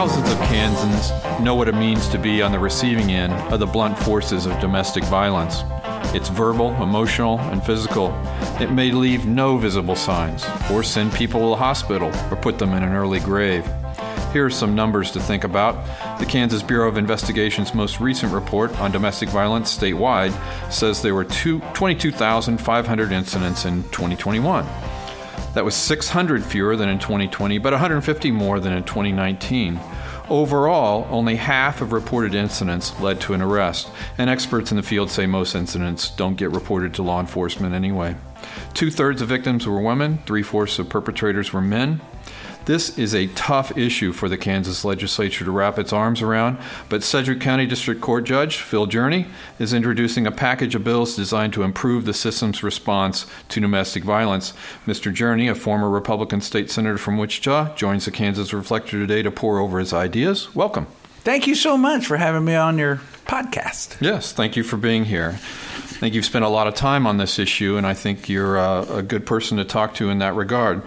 Thousands of Kansans know what it means to be on the receiving end of the blunt forces of domestic violence. It's verbal, emotional, and physical. It may leave no visible signs, or send people to the hospital, or put them in an early grave. Here are some numbers to think about. The Kansas Bureau of Investigation's most recent report on domestic violence statewide says there were two, 22,500 incidents in 2021. That was 600 fewer than in 2020, but 150 more than in 2019. Overall, only half of reported incidents led to an arrest, and experts in the field say most incidents don't get reported to law enforcement anyway. Two thirds of victims were women, three fourths of perpetrators were men. This is a tough issue for the Kansas legislature to wrap its arms around, but Sedgwick County District Court Judge Phil Journey is introducing a package of bills designed to improve the system's response to domestic violence. Mr. Journey, a former Republican state senator from Wichita, joins the Kansas Reflector today to pore over his ideas. Welcome. Thank you so much for having me on your podcast. Yes, thank you for being here. I think you've spent a lot of time on this issue, and I think you're a, a good person to talk to in that regard.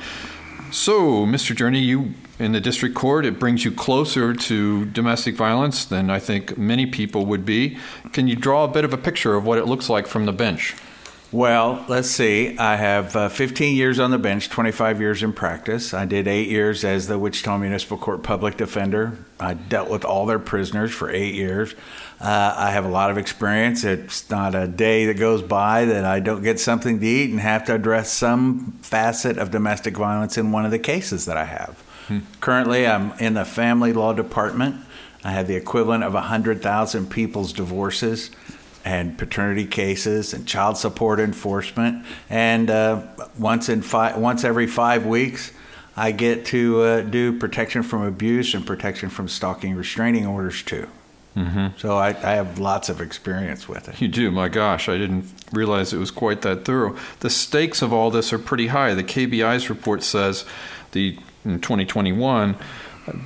So, Mr. Journey, you in the district court, it brings you closer to domestic violence than I think many people would be. Can you draw a bit of a picture of what it looks like from the bench? Well, let's see. I have uh, 15 years on the bench, 25 years in practice. I did eight years as the Wichita Municipal Court public defender. I dealt with all their prisoners for eight years. Uh, I have a lot of experience. It's not a day that goes by that I don't get something to eat and have to address some facet of domestic violence in one of the cases that I have. Hmm. Currently, I'm in the family law department. I have the equivalent of 100,000 people's divorces and paternity cases and child support enforcement. And uh, once in five, once every five weeks, I get to uh, do protection from abuse and protection from stalking restraining orders too. Mm-hmm. So I, I, have lots of experience with it. You do? My gosh, I didn't realize it was quite that thorough. The stakes of all this are pretty high. The KBI's report says the in 2021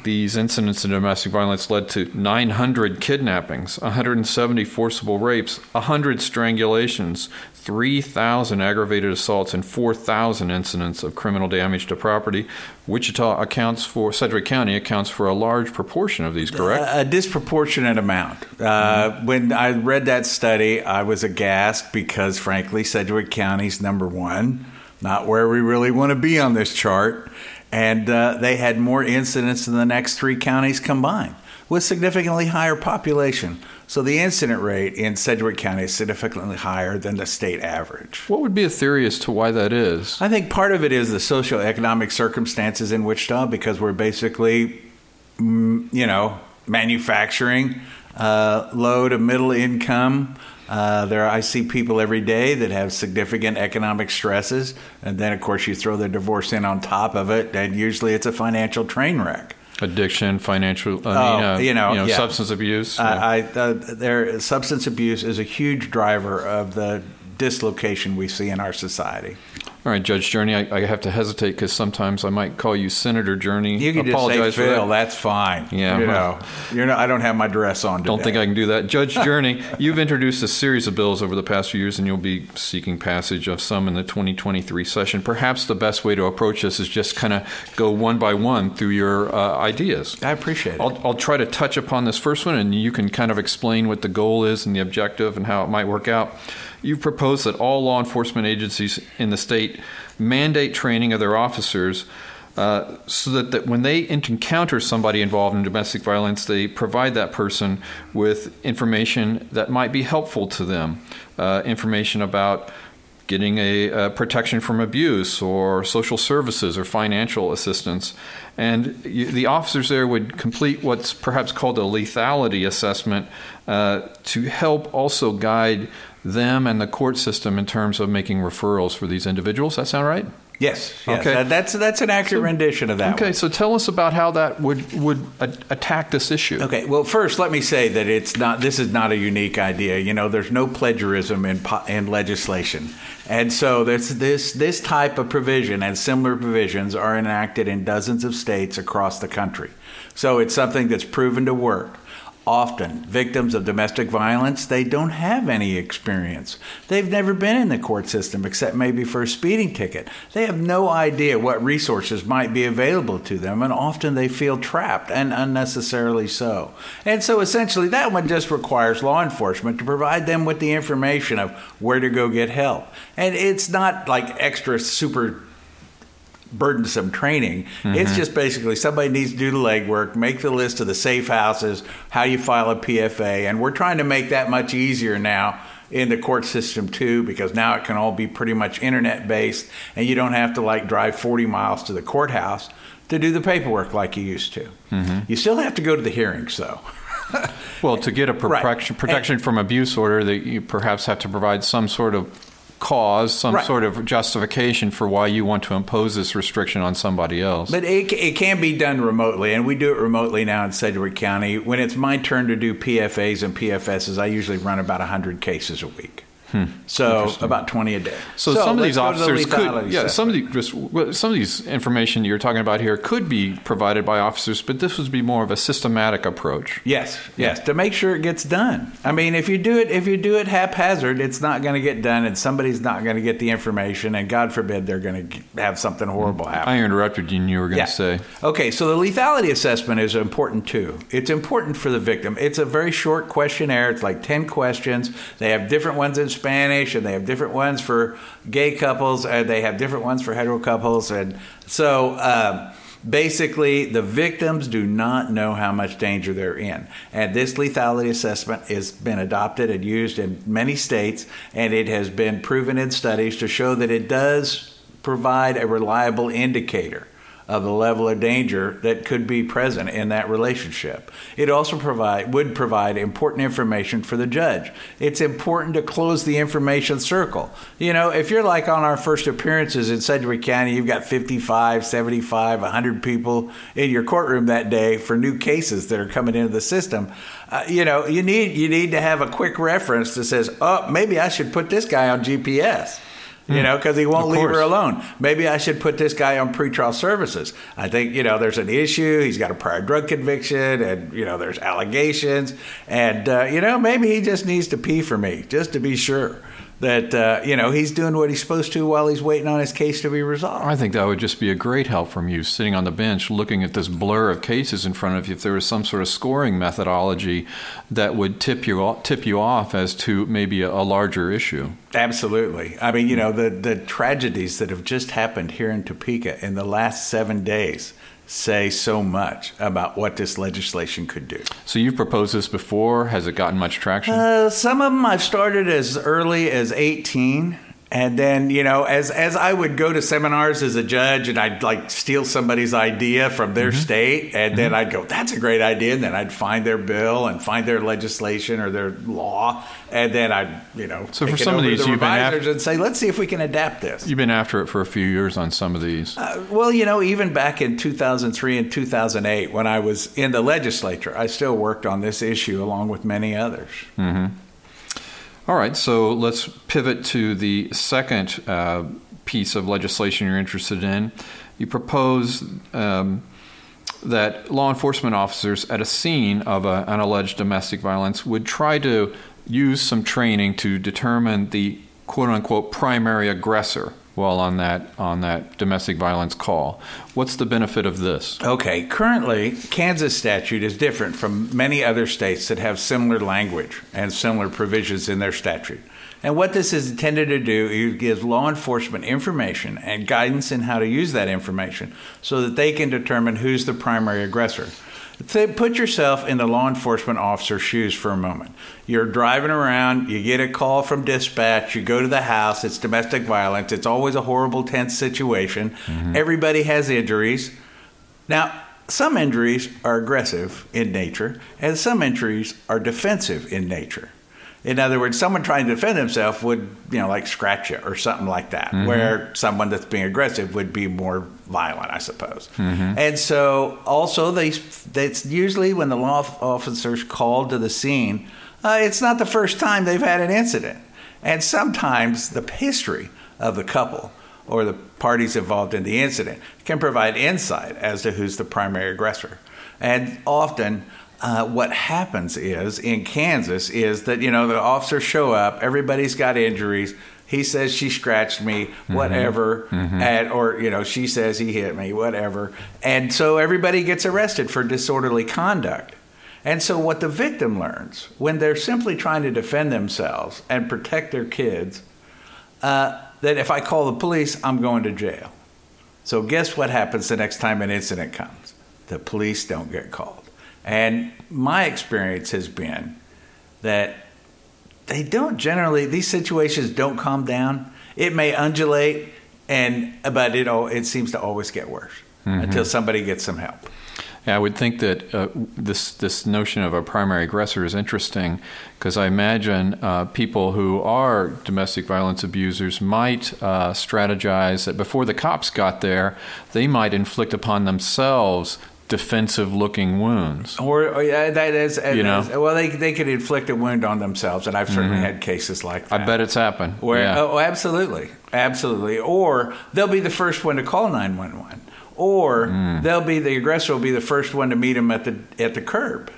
these incidents of domestic violence led to 900 kidnappings, 170 forcible rapes, 100 strangulations, 3,000 aggravated assaults, and 4,000 incidents of criminal damage to property. Wichita accounts for, Sedgwick County accounts for a large proportion of these, correct? A, a disproportionate amount. Uh, mm-hmm. When I read that study, I was aghast because, frankly, Sedgwick County's number one, not where we really want to be on this chart and uh, they had more incidents than the next three counties combined with significantly higher population. So the incident rate in Sedgwick County is significantly higher than the state average. What would be a theory as to why that is? I think part of it is the socioeconomic circumstances in Wichita because we're basically, mm, you know, manufacturing, uh, low to middle income. Uh, there, I see people every day that have significant economic stresses, and then of course you throw the divorce in on top of it, and usually it's a financial train wreck. Addiction, financial, I mean, oh, uh, you know, you know yeah. substance abuse. Yeah. I, uh, there, substance abuse is a huge driver of the dislocation we see in our society. All right, Judge Journey, I, I have to hesitate because sometimes I might call you Senator Journey. You can Apologize just say Phil. That. That's fine. Yeah, you know, you're not, I don't have my dress on. Today. Don't think I can do that, Judge Journey. you've introduced a series of bills over the past few years, and you'll be seeking passage of some in the 2023 session. Perhaps the best way to approach this is just kind of go one by one through your uh, ideas. I appreciate it. I'll, I'll try to touch upon this first one, and you can kind of explain what the goal is and the objective and how it might work out. You've proposed that all law enforcement agencies in the state mandate training of their officers uh, so that, that when they encounter somebody involved in domestic violence, they provide that person with information that might be helpful to them. Uh, information about getting a, a, protection from abuse or social services or financial assistance. And you, the officers there would complete what's perhaps called a lethality assessment uh, to help also guide them and the court system in terms of making referrals for these individuals. That sound right? Yes. yes. Okay. that's that's an accurate so, rendition of that. Okay. One. So tell us about how that would would a- attack this issue. Okay. Well, first, let me say that it's not. This is not a unique idea. You know, there's no plagiarism in in legislation, and so this this this type of provision and similar provisions are enacted in dozens of states across the country. So it's something that's proven to work often victims of domestic violence they don't have any experience. They've never been in the court system except maybe for a speeding ticket. They have no idea what resources might be available to them and often they feel trapped and unnecessarily so. And so essentially that one just requires law enforcement to provide them with the information of where to go get help. And it's not like extra super burdensome training. Mm-hmm. It's just basically somebody needs to do the legwork, make the list of the safe houses, how you file a PFA, and we're trying to make that much easier now in the court system too because now it can all be pretty much internet based and you don't have to like drive 40 miles to the courthouse to do the paperwork like you used to. Mm-hmm. You still have to go to the hearings though. well, to get a protection, right. protection and, from abuse order, that you perhaps have to provide some sort of cause, some right. sort of justification for why you want to impose this restriction on somebody else. But it, it can be done remotely, and we do it remotely now in Sedgwick County. When it's my turn to do PFAs and PFSs, I usually run about 100 cases a week. Hmm. So about twenty a day. So, so some of these officers the could, yeah, some of the just some of these information you're talking about here could be provided by officers, but this would be more of a systematic approach. Yes, yes, to make sure it gets done. I mean, if you do it, if you do it haphazard, it's not going to get done, and somebody's not going to get the information, and God forbid they're going to have something horrible happen. I interrupted you, and you were going yeah. to say. Okay, so the lethality assessment is important too. It's important for the victim. It's a very short questionnaire. It's like ten questions. They have different ones in Spanish, and they have different ones for gay couples, and they have different ones for hetero couples. And so um, basically, the victims do not know how much danger they're in. And this lethality assessment has been adopted and used in many states, and it has been proven in studies to show that it does provide a reliable indicator of the level of danger that could be present in that relationship. It also provide would provide important information for the judge. It's important to close the information circle. You know, if you're like on our first appearances in Sedgwick County, you've got 55, 75, 100 people in your courtroom that day for new cases that are coming into the system. Uh, you know, you need you need to have a quick reference that says, "Oh, maybe I should put this guy on GPS." You know, because he won't leave her alone. Maybe I should put this guy on pretrial services. I think, you know, there's an issue. He's got a prior drug conviction and, you know, there's allegations. And, uh, you know, maybe he just needs to pee for me just to be sure that uh, you know he's doing what he's supposed to while he's waiting on his case to be resolved. I think that would just be a great help from you, sitting on the bench, looking at this blur of cases in front of you. If there was some sort of scoring methodology that would tip you off, tip you off as to maybe a, a larger issue. Absolutely. I mean, you know, the the tragedies that have just happened here in Topeka in the last seven days say so much about what this legislation could do. So you've proposed this before. Has it gotten much traction? Uh, some of them I've started as early as 18 and then you know as as i would go to seminars as a judge and i'd like steal somebody's idea from their mm-hmm. state and mm-hmm. then i'd go that's a great idea and then i'd find their bill and find their legislation or their law and then i'd you know so for some of these the you've been after, and say let's see if we can adapt this you've been after it for a few years on some of these uh, well you know even back in 2003 and 2008 when i was in the legislature i still worked on this issue along with many others mm-hmm. All right, so let's pivot to the second uh, piece of legislation you're interested in. You propose um, that law enforcement officers at a scene of a, an alleged domestic violence would try to use some training to determine the quote unquote primary aggressor while on that on that domestic violence call. What's the benefit of this? Okay, currently Kansas statute is different from many other states that have similar language and similar provisions in their statute. And what this is intended to do is give law enforcement information and guidance in how to use that information so that they can determine who's the primary aggressor. Put yourself in the law enforcement officer's shoes for a moment. You're driving around, you get a call from dispatch, you go to the house, it's domestic violence, it's always a horrible, tense situation. Mm-hmm. Everybody has injuries. Now, some injuries are aggressive in nature, and some injuries are defensive in nature. In other words, someone trying to defend himself would, you know, like scratch you or something like that, mm-hmm. where someone that's being aggressive would be more violent, I suppose. Mm-hmm. And so, also, they, it's usually when the law officers called to the scene, uh, it's not the first time they've had an incident. And sometimes the history of the couple or the parties involved in the incident can provide insight as to who's the primary aggressor. And often, uh, what happens is in Kansas is that you know the officers show up, everybody's got injuries. He says she scratched me, whatever, Mm-hmm. and or you know she says he hit me, whatever, and so everybody gets arrested for disorderly conduct. And so what the victim learns when they're simply trying to defend themselves and protect their kids, uh, that if I call the police, I'm going to jail. So guess what happens the next time an incident comes? The police don't get called. And my experience has been that they don't generally these situations don't calm down. It may undulate and but it all it seems to always get worse until somebody gets some help. Yeah, I would think that uh, this this notion of a primary aggressor is interesting because I imagine uh, people who are domestic violence abusers might uh, strategize that before the cops got there, they might inflict upon themselves defensive-looking wounds. Or, or yeah, that is, You know? well, they they could inflict a wound on themselves, and I've certainly had cases like that. I bet it's happened. Where, yeah. oh, absolutely, absolutely. Or they'll be the first one to call nine one one, or Hmm. they'll be the aggressor will be the first one to meet him at the at the curb,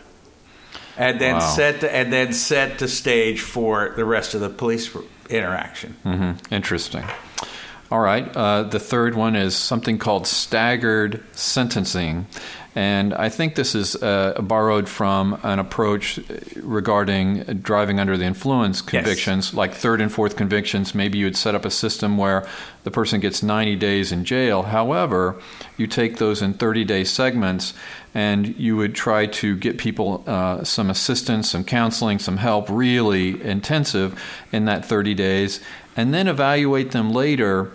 and then Wow. set the, and then set the stage for the rest of the police interaction. hmm Interesting. All right. Uh, the third one is something called staggered sentencing. And I think this is uh, borrowed from an approach regarding driving under the influence convictions, like third and fourth convictions. Maybe you would set up a system where the person gets 90 days in jail. However, you take those in 30 day segments and you would try to get people uh, some assistance, some counseling, some help, really intensive in that 30 days, and then evaluate them later.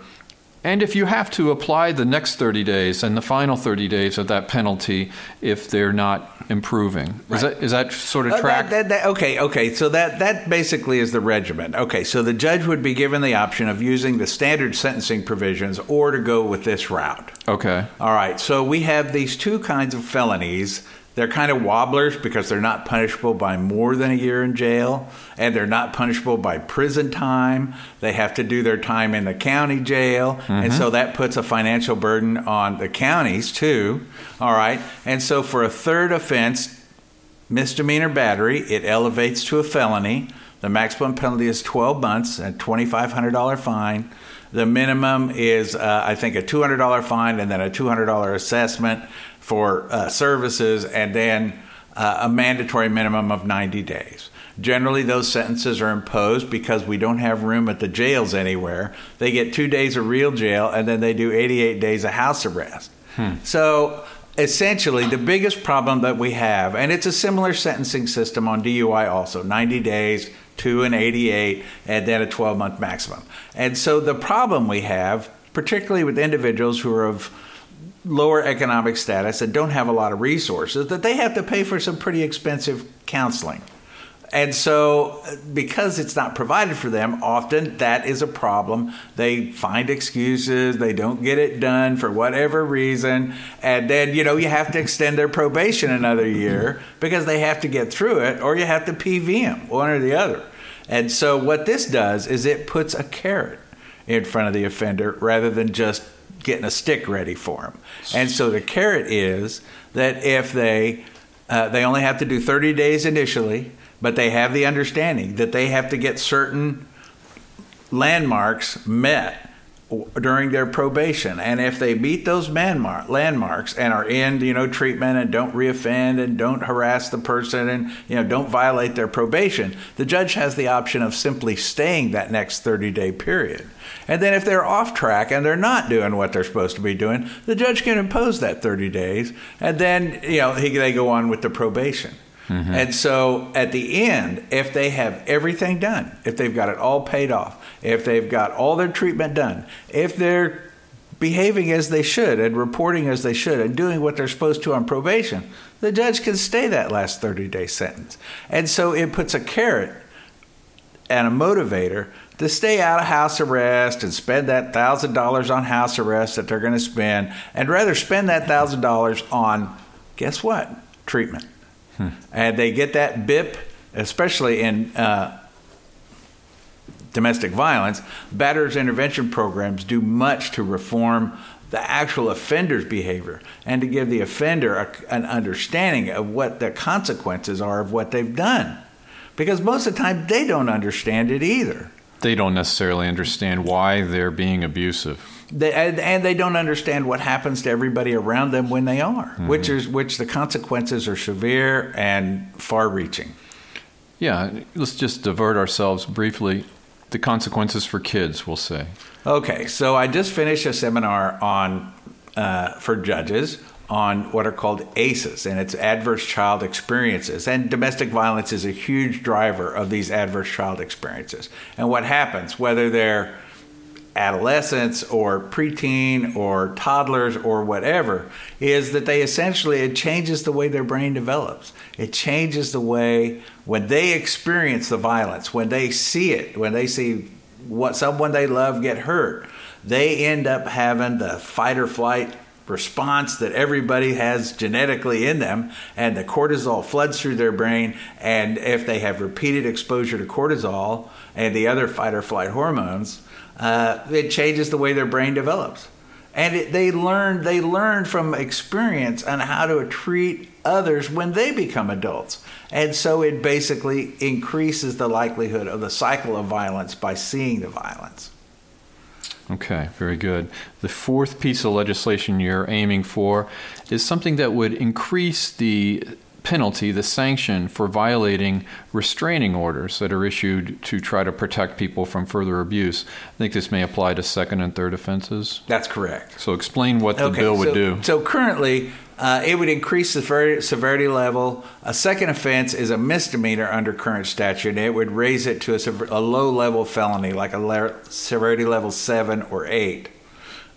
And if you have to apply the next 30 days and the final 30 days of that penalty if they're not improving. Is, that, is that sort of Oh, track? that- that- that- okay, okay. So that that basically is the regimen. Okay, so the judge would be given the option of using the standard sentencing provisions or to go with this route. okay. All right, so we have these two kinds of felonies. They're kind of wobblers because they're not punishable by more than a year in jail, and they're not punishable by prison time. They have to do their time in the county jail, and so that puts a financial burden on the counties too. All right, and so for a third offense, misdemeanor battery, it elevates to a felony. The maximum penalty is 12 months and $2,500 fine. The minimum is, uh, I think, a $200 fine and then a $200 assessment for uh, services, and then uh, a mandatory minimum of 90 days. Generally, those sentences are imposed because we don't have room at the jails anywhere. They get two days of real jail, and then they do 88 days of house arrest. So essentially, the biggest problem that we have, and it's a similar sentencing system on DUI also 90 days, two and 88, and then a 12 month maximum. And so the problem we have, particularly with individuals who are of lower economic status and don't have a lot of resources, that they have to pay for some pretty expensive counseling. And so, uh, because it's not provided for them, often that is a problem. They find excuses, they don't get it done for whatever reason, and then, you know, you have to extend their probation another year because they have to get through it, or you have to PV them, one or the other. And so, what this does is it puts a carrot in front of the offender rather than just getting a stick ready for them. And so, the carrot is that if they uh, they only have to do 30 days initially, but they have the understanding that they have to get certain landmarks met during their probation. And if they meet those landmark, landmarks and are in, you know, treatment and don't reoffend and don't harass the person and, you know, don't violate their probation, the judge has the option of simply staying that next 30 day period. And then if they're off track and they're not doing what they're supposed to be doing, the judge can impose that 30 days and then, you know, he, they go on with the probation. Mm-hmm. And so at the end, if they have everything done, if they've got it all paid off, if they've got all their treatment done, if they're behaving as they should and reporting as they should and doing what they're supposed to on probation, the judge can stay that last 30 day sentence. And so it puts a carrot and a motivator to stay out of house arrest and spend that thousand dollars on house arrest that they're going to spend and rather spend that thousand dollars on guess what treatment and they get that BIP especially in uh, domestic violence batterers intervention programs do much to reform the actual offender's behavior and to give the offender a, an understanding of what the consequences are of what they've done. Because most of the time they don't understand it either. They don't necessarily understand why they're being abusive. They, and, and, they don't understand what happens to everybody around them when they are, mm-hmm. which is which the consequences are severe and far-reaching. Yeah, let's just divert ourselves briefly. The consequences for kids, we'll say. Okay, so I just finished a seminar on uh, for judges on what are called ACEs, and it's adverse child experiences. And domestic violence is a huge driver of these adverse child experiences. And what happens, whether they're adolescents or preteen or toddlers or whatever is that they essentially it changes the way their brain develops. It changes the way when they experience the violence when they see it when they see what someone they love get hurt they end up having the fight or flight response that everybody has genetically in them and the cortisol floods through their brain and if they have repeated exposure to cortisol and the other fight or flight hormones uh, it changes the way their brain develops. And it, they learn they learn from experience on how to treat others when they become adults. And so it basically increases the likelihood of the cycle of violence by seeing the violence. Okay, very good. The fourth piece of legislation you're aiming for is something that would increase the penalty, the sanction for violating restraining orders that are issued to try to protect people from further abuse. I think this may apply to second and third offenses. That's correct. So explain what the okay, bill would so, do. So currently, uh, it would increase the severity, severity, level. A second offense is a misdemeanor under current statute. It would raise it to a, a low level felony, like a le- severity level seven or eight.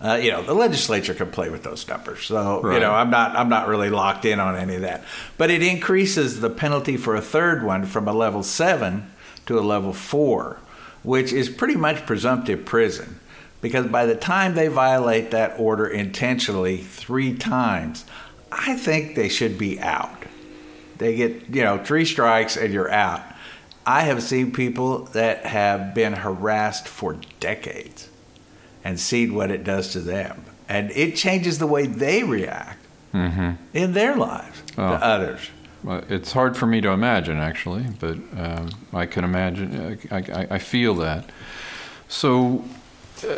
Uh, you know, the legislature can play with those numbers. So, right. you know, I'm not I'm not really locked in on any of that. But it increases the penalty for a third one from a level 7 to a level 4, which is pretty much presumptive prison. Because by the time they violate that order intentionally 3 times, I think they should be out. They get, you know, 3 strikes and you're out. I have seen people that have been harassed for decades and see what it does to them. And it changes the way they react mm-hmm. in their lives oh. to others. Well, it's hard for me to imagine, actually, but um, I can imagine. I, I, I, feel that. So, uh,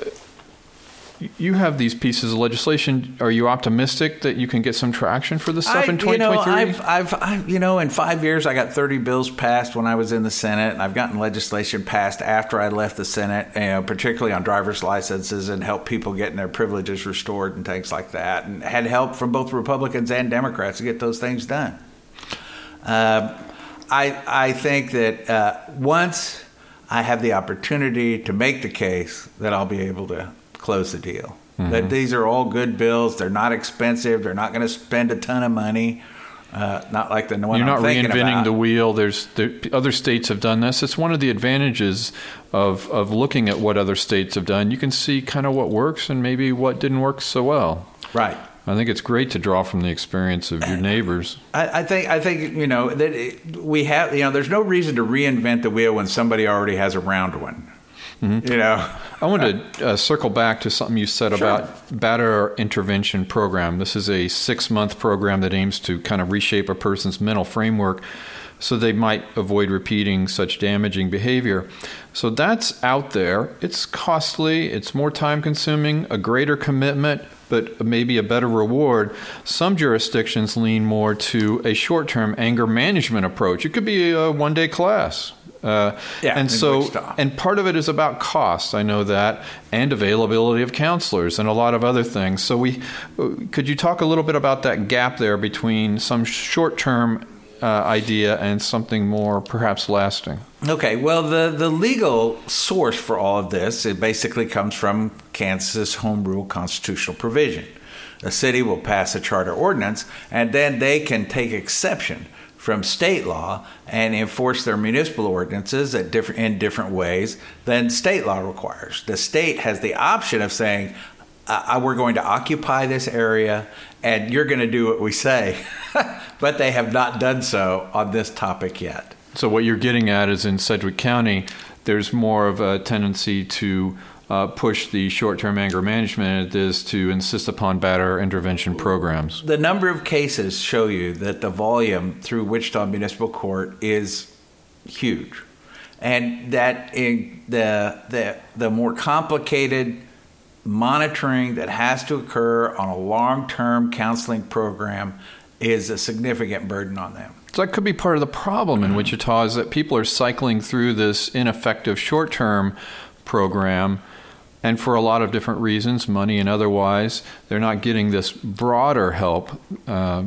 you have these pieces of legislation. Are you optimistic that you can get some traction for this stuff I, in 2023? You know, I've, I've, I've, you know, in five years, I got 30 bills passed when I was in the Senate, and I've gotten legislation passed after I left the Senate, you know, particularly on driver's licenses and help people getting their privileges restored and things like that, and had help from both Republicans and Democrats to get those things done. Uh, I, I think that uh, once I have the opportunity to make the case that I'll be able to close the deal. Mm-hmm. That these are all good bills. They're not expensive. They're not going to spend a ton of money. Uh, not like the one You're not reinventing about. the wheel. There's there, other states have done this. It's one of the advantages of of looking at what other states have done. You can see kind of what works and maybe what didn't work so well. Right. I think it's great to draw from the experience of your neighbors. I, I think I think you know that it, we have you know there's no reason to reinvent the wheel when somebody already has a round one. Mm-hmm. You know, I want to uh, circle back to something you said sure. about batterer intervention program. This is a six month program that aims to kind of reshape a person's mental framework so they might avoid repeating such damaging behavior. So that's out there. It's costly, it's more time consuming, a greater commitment, but maybe a better reward. Some jurisdictions lean more to a short term anger management approach. It could be a one day class uh, yeah, and so, and part of it is about cost. I know that, and availability of counselors, and a lot of other things. So, we could you talk a little bit about that gap there between some short-term uh, idea and something more perhaps lasting? Okay. Well, the the legal source for all of this it basically comes from Kansas Home Rule constitutional provision. The city will pass a charter ordinance, and then they can take exception from state law and enforce their municipal ordinances different, in different ways than state law requires. The state has the option of saying, uh, we're going to occupy this area and you're going to do what we say. but they have not done so on this topic yet. So, what you're getting at is in Sedgwick County, there's more of a tendency to uh, push the short-term anger management is to insist upon batterer intervention programs. The number of cases show you that the volume through Wichita Municipal Court is huge, and that in the the the more complicated monitoring that has to occur on a long-term counseling program is a significant burden on them. So that could be part of the problem in Wichita is that people are cycling through this ineffective short-term program and for a lot of different reasons, money and otherwise, they're not getting this broader help. Uh,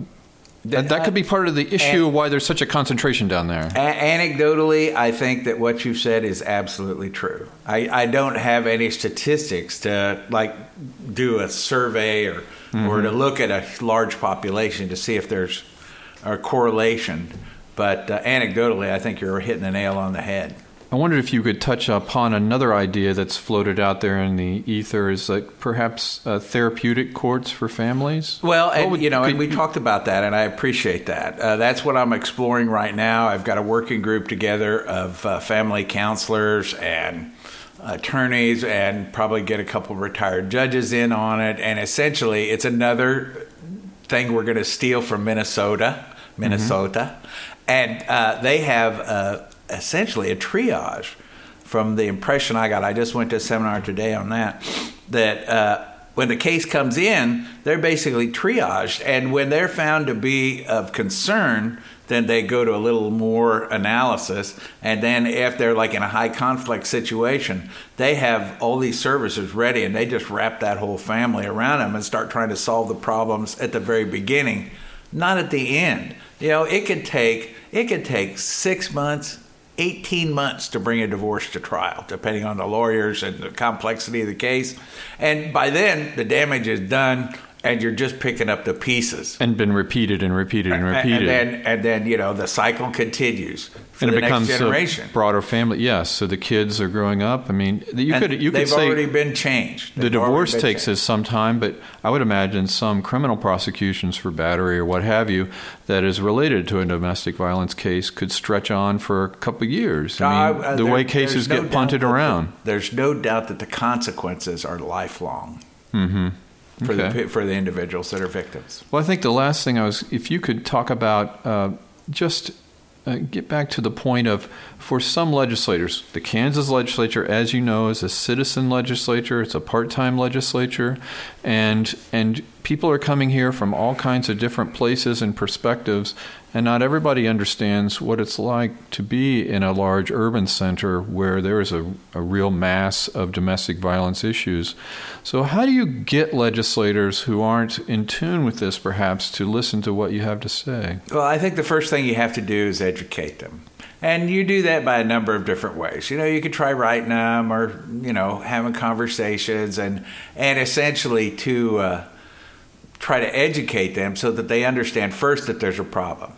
that, that, could be part of the issue why there's such a concentration down there. Anecdotally, I think that what you've said is absolutely true. I, I don't have any statistics to like do a survey or mm-hmm. or to look at a large population to see if there's a correlation. But uh, anecdotally, I think you're hitting the nail on the head. I wondered if you could touch upon another idea that's floated out there in the ether is like perhaps uh, therapeutic courts for families. Well, and would, you know, could, and we talked about that, and I appreciate that. Uh, that's what I'm exploring right now. I've got a working group together of uh, family counselors and attorneys, and probably get a couple of retired judges in on it. And essentially, it's another thing we're going to steal from Minnesota, Minnesota, mm-hmm. and uh, they have uh, essentially a triage from the impression I got. I just went to a seminar today on that. That uh, when the case comes in, they're basically triaged, and when they're found to be of concern, then they go to a little more analysis. And then if they're like in a high conflict situation, they have all these services ready, and they just wrap that whole family around them and start trying to solve the problems at the very beginning, not at the end. You know, it could take it could take six months, 18 months to bring a divorce to trial, depending on the lawyers and the complexity of the case. And by then, the damage is done and you're just picking up the pieces. And been repeated and repeated and repeated and, then and then you know the cycle continues and it becomes generation. a broader family. Yes so the kids are growing up. I mean you and could you could say already been changed. they've the divorce takes us some time but i would imagine some criminal prosecutions for battery or what have you that is related to a domestic violence case could stretch on for a couple of years. I mean uh, the there, way cases no get punted around the, there's no doubt that the consequences are lifelong. Mm-hmm for okay. the for the individuals that are victims. Well, I think the last thing I was, if you could talk about uh, just uh, get back to the point of for some legislators, the Kansas legislature, as you know, is a citizen legislature. It's a part-time legislature, and and people are coming here from all kinds of different places and perspectives, and not everybody understands what it's like to be in a large urban center where there is a, a real mass of domestic violence issues. So, how do you get legislators who aren't in tune with this, perhaps, to listen to what you have to say? Well, I think the first thing you have to do is educate them. And you do that by a number of different ways. You know, you could try writing them or, you know, having conversations and, and essentially to, uh, try to educate them so that they understand first that there's a problem.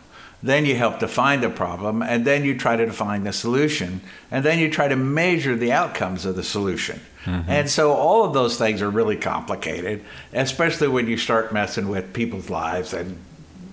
Then you help define the problem, and then you try to define the solution, and then you try to measure the outcomes of the solution. Mm-hmm. And so all of those things are really complicated, especially when you start messing with people's lives and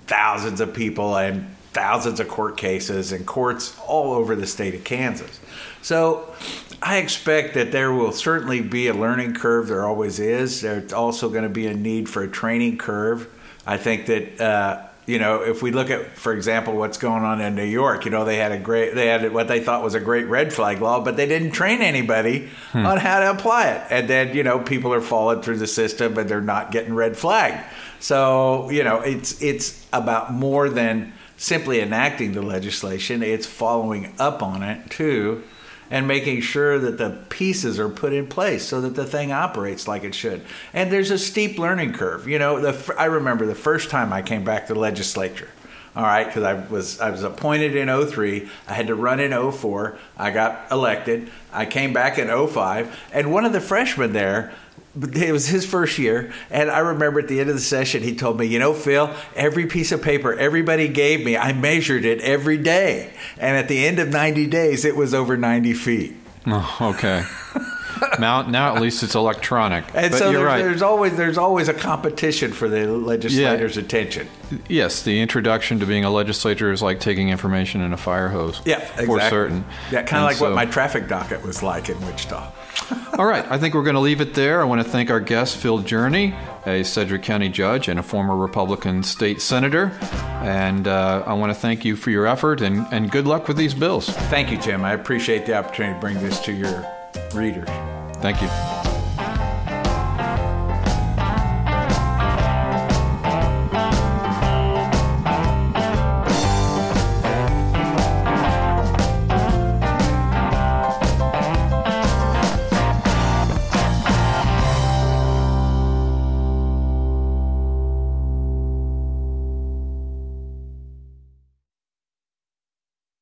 thousands of people and thousands of court cases and courts all over the state of Kansas. So I expect that there will certainly be a learning curve. There always is. There's also going to be a need for a training curve. I think that. Uh, you know, if we look at, for example, what's going on in New York, you know, they had a great, they had what they thought was a great red flag law, but they didn't train anybody hmm. on how to apply it. And then, you know, people are falling through the system and they're not getting red flagged. So, you know, it's it's about more than simply enacting the legislation; it's following up on it too and making sure that the pieces are put in place so that the thing operates like it should. And there's a steep learning curve. You know, the, I remember the first time I came back to the legislature. All right, because I was I was appointed in 03. I had to run in 04. I got elected. I came back in 05, and one of the freshmen there it was his first year and i remember at the end of the session he told me you know phil every piece of paper everybody gave me i measured it every day. And at the end of 90 days it was over 90 feet. Oh, okay now, now at least it's electronic. And but so you're there's, right. there's always there's always a competition for the legislator's attention. Yes, the introduction to being a legislator is like taking information in a fire hose. Yeah, exactly. For certain. Yeah, kind of like so- what my traffic docket was like in Wichita. All right, I think we're going to leave it there. I want to thank our guest, Phil Journey, a Sedgwick County judge and a former Republican state senator. And uh, I want to thank you for your effort and, and good luck with these bills. Thank you, Tim. I appreciate the opportunity to bring this to your readers. Thank you.